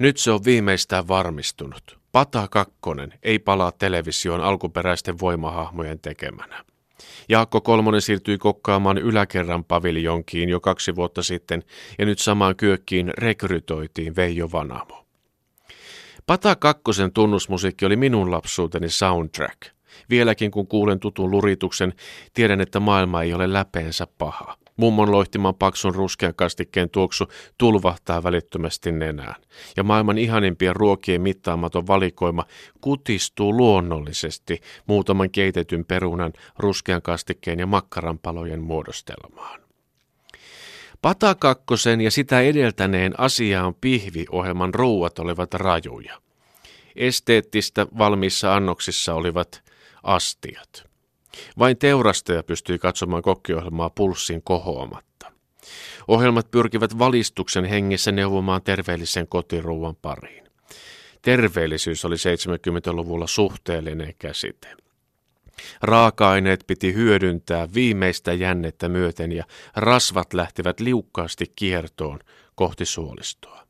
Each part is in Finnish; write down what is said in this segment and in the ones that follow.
Nyt se on viimeistään varmistunut. Pata Kakkonen ei palaa televisioon alkuperäisten voimahahmojen tekemänä. Jaakko Kolmonen siirtyi kokkaamaan yläkerran paviljonkiin jo kaksi vuotta sitten ja nyt samaan kyökkiin rekrytoitiin Veijo Vanamo. Pata Kakkosen tunnusmusiikki oli minun lapsuuteni soundtrack. Vieläkin kun kuulen tutun lurituksen, tiedän, että maailma ei ole läpeensä paha. Mummon loihtiman paksun ruskean kastikkeen tuoksu tulvahtaa välittömästi nenään, ja maailman ihanimpien ruokien mittaamaton valikoima kutistuu luonnollisesti muutaman keitetyn perunan, ruskean kastikkeen ja makkaranpalojen muodostelmaan. Patakakkosen ja sitä edeltäneen asiaan pihvi-ohjelman ruuat olivat rajuja. Esteettistä valmiissa annoksissa olivat astiat. Vain teurastaja pystyi katsomaan kokkiohjelmaa pulssin kohoamatta. Ohjelmat pyrkivät valistuksen hengessä neuvomaan terveellisen kotiruuan pariin. Terveellisyys oli 70-luvulla suhteellinen käsite. Raaka-aineet piti hyödyntää viimeistä jännettä myöten ja rasvat lähtivät liukkaasti kiertoon kohti suolistoa.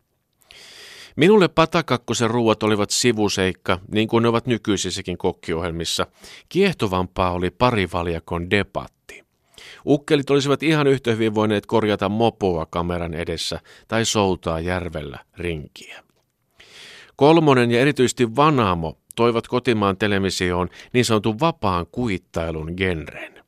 Minulle patakakkosen ruuat olivat sivuseikka, niin kuin ne ovat nykyisissäkin kokkiohjelmissa. Kiehtovampaa oli parivaljakon debatti. Ukkelit olisivat ihan yhtä hyvin voineet korjata mopoa kameran edessä tai soutaa järvellä rinkiä. Kolmonen ja erityisesti Vanamo toivat kotimaan televisioon niin sanotun vapaan kuittailun genren.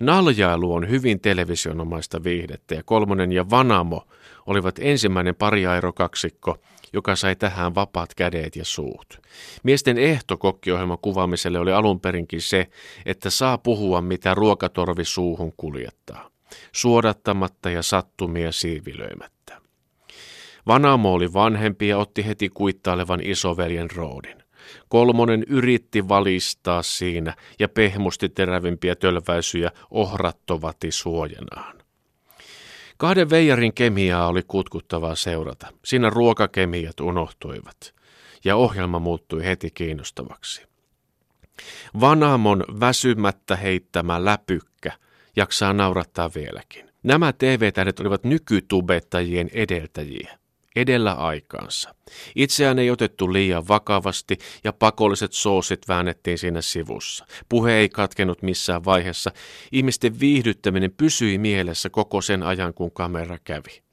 Naljailu on hyvin televisionomaista viihdettä ja Kolmonen ja Vanamo olivat ensimmäinen pariairokaksikko, joka sai tähän vapaat kädet ja suut. Miesten ehto kokkiohjelman kuvaamiselle oli alun perinkin se, että saa puhua mitä ruokatorvi suuhun kuljettaa, suodattamatta ja sattumia siivilöimättä. Vanamo oli vanhempi ja otti heti kuittailevan isoveljen roodin. Kolmonen yritti valistaa siinä ja pehmusti terävimpiä tölväisyjä ohrattovati suojanaan. Kahden veijarin kemiaa oli kutkuttavaa seurata. Siinä ruokakemiat unohtuivat ja ohjelma muuttui heti kiinnostavaksi. Vanamon väsymättä heittämä läpykkä jaksaa naurattaa vieläkin. Nämä TV-tähdet olivat nykytubettajien edeltäjiä edellä aikaansa. Itseään ei otettu liian vakavasti ja pakolliset soosit väännettiin siinä sivussa. Puhe ei katkenut missään vaiheessa. Ihmisten viihdyttäminen pysyi mielessä koko sen ajan, kun kamera kävi.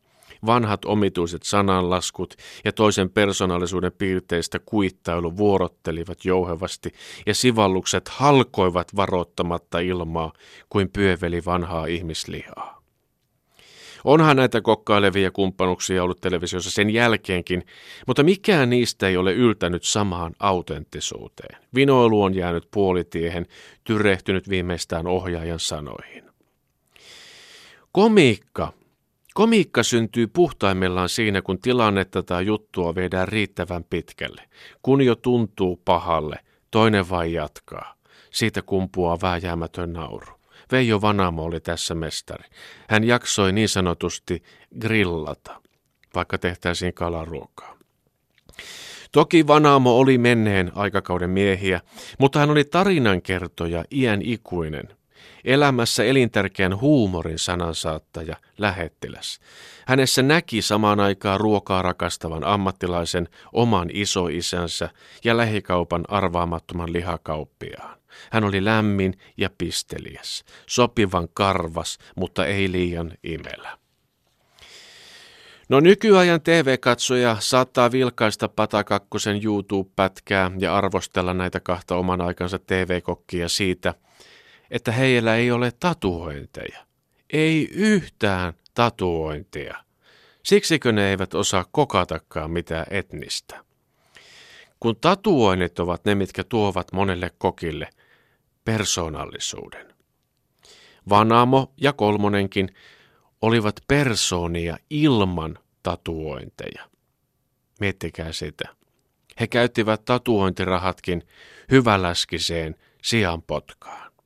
Vanhat omituiset sananlaskut ja toisen persoonallisuuden piirteistä kuittailu vuorottelivat jouhevasti ja sivallukset halkoivat varoittamatta ilmaa kuin pyöveli vanhaa ihmislihaa. Onhan näitä kokkailevia kumppanuksia ollut televisiossa sen jälkeenkin, mutta mikään niistä ei ole yltänyt samaan autenttisuuteen. Vinoilu on jäänyt puolitiehen, tyrehtynyt viimeistään ohjaajan sanoihin. Komiikka. Komiikka syntyy puhtaimmillaan siinä, kun tilannetta tai juttua viedään riittävän pitkälle. Kun jo tuntuu pahalle, toinen vain jatkaa. Siitä kumpuaa vääjäämätön nauru. Veijo Vanamo oli tässä mestari. Hän jaksoi niin sanotusti grillata, vaikka tehtäisiin kalaruokaa. Toki Vanamo oli menneen aikakauden miehiä, mutta hän oli tarinankertoja iän ikuinen. Elämässä elintärkeän huumorin sanansaattaja, lähettiläs. Hänessä näki samaan aikaan ruokaa rakastavan ammattilaisen, oman isoisänsä ja lähikaupan arvaamattoman lihakauppiaan. Hän oli lämmin ja pisteliäs, sopivan karvas, mutta ei liian imelä. No nykyajan TV-katsoja saattaa vilkaista Patakakkosen YouTube-pätkää ja arvostella näitä kahta oman aikansa TV-kokkia siitä, että heillä ei ole tatuointeja. Ei yhtään tatuointia. Siksikö ne eivät osaa kokatakaan mitään etnistä? Kun tatuoinnit ovat ne, mitkä tuovat monelle kokille – persoonallisuuden. Vanamo ja Kolmonenkin olivat persoonia ilman tatuointeja. Miettikää sitä. He käyttivät tatuointirahatkin hyväläskiseen sianpotkaan.